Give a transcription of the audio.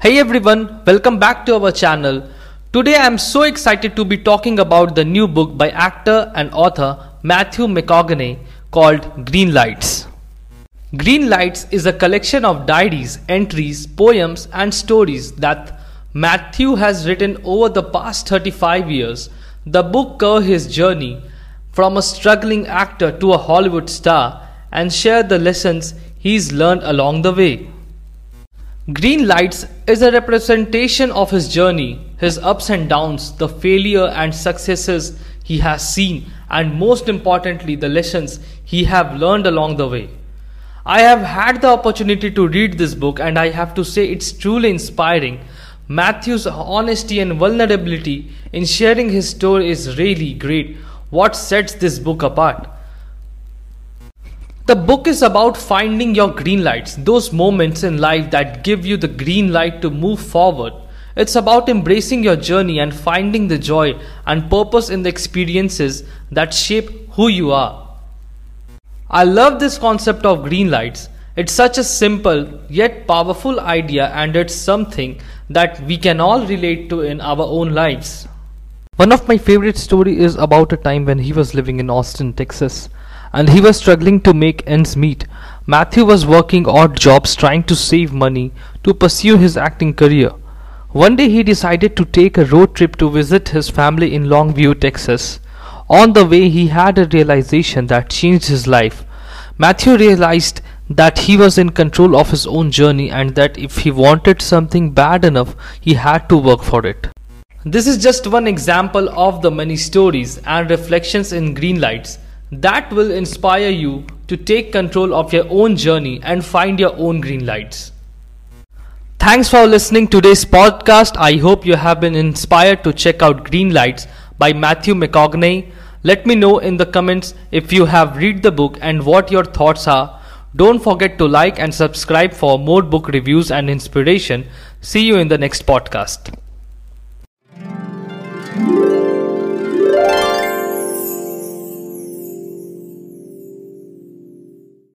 Hey everyone, welcome back to our channel. Today I am so excited to be talking about the new book by actor and author Matthew McConaughey called Greenlights. Green Lights is a collection of diaries, entries, poems, and stories that Matthew has written over the past 35 years. The book covers his journey from a struggling actor to a Hollywood star and share the lessons he's learned along the way. Greenlights is a representation of his journey, his ups and downs, the failure and successes he has seen, and most importantly, the lessons he have learned along the way. I have had the opportunity to read this book and I have to say it's truly inspiring. Matthew's honesty and vulnerability in sharing his story is really great. What sets this book apart? The book is about finding your green lights, those moments in life that give you the green light to move forward. It's about embracing your journey and finding the joy and purpose in the experiences that shape who you are. I love this concept of green lights. It's such a simple yet powerful idea, and it's something that we can all relate to in our own lives. One of my favorite stories is about a time when he was living in Austin, Texas and he was struggling to make ends meet. Matthew was working odd jobs trying to save money to pursue his acting career. One day he decided to take a road trip to visit his family in Longview, Texas. On the way, he had a realization that changed his life. Matthew realized that he was in control of his own journey and that if he wanted something bad enough, he had to work for it. This is just one example of the many stories and reflections in Greenlights that will inspire you to take control of your own journey and find your own green lights. Thanks for listening to today's podcast. I hope you have been inspired to check out Greenlights by Matthew McConaughey. Let me know in the comments if you have read the book and what your thoughts are. Don't forget to like and subscribe for more book reviews and inspiration. See you in the next podcast.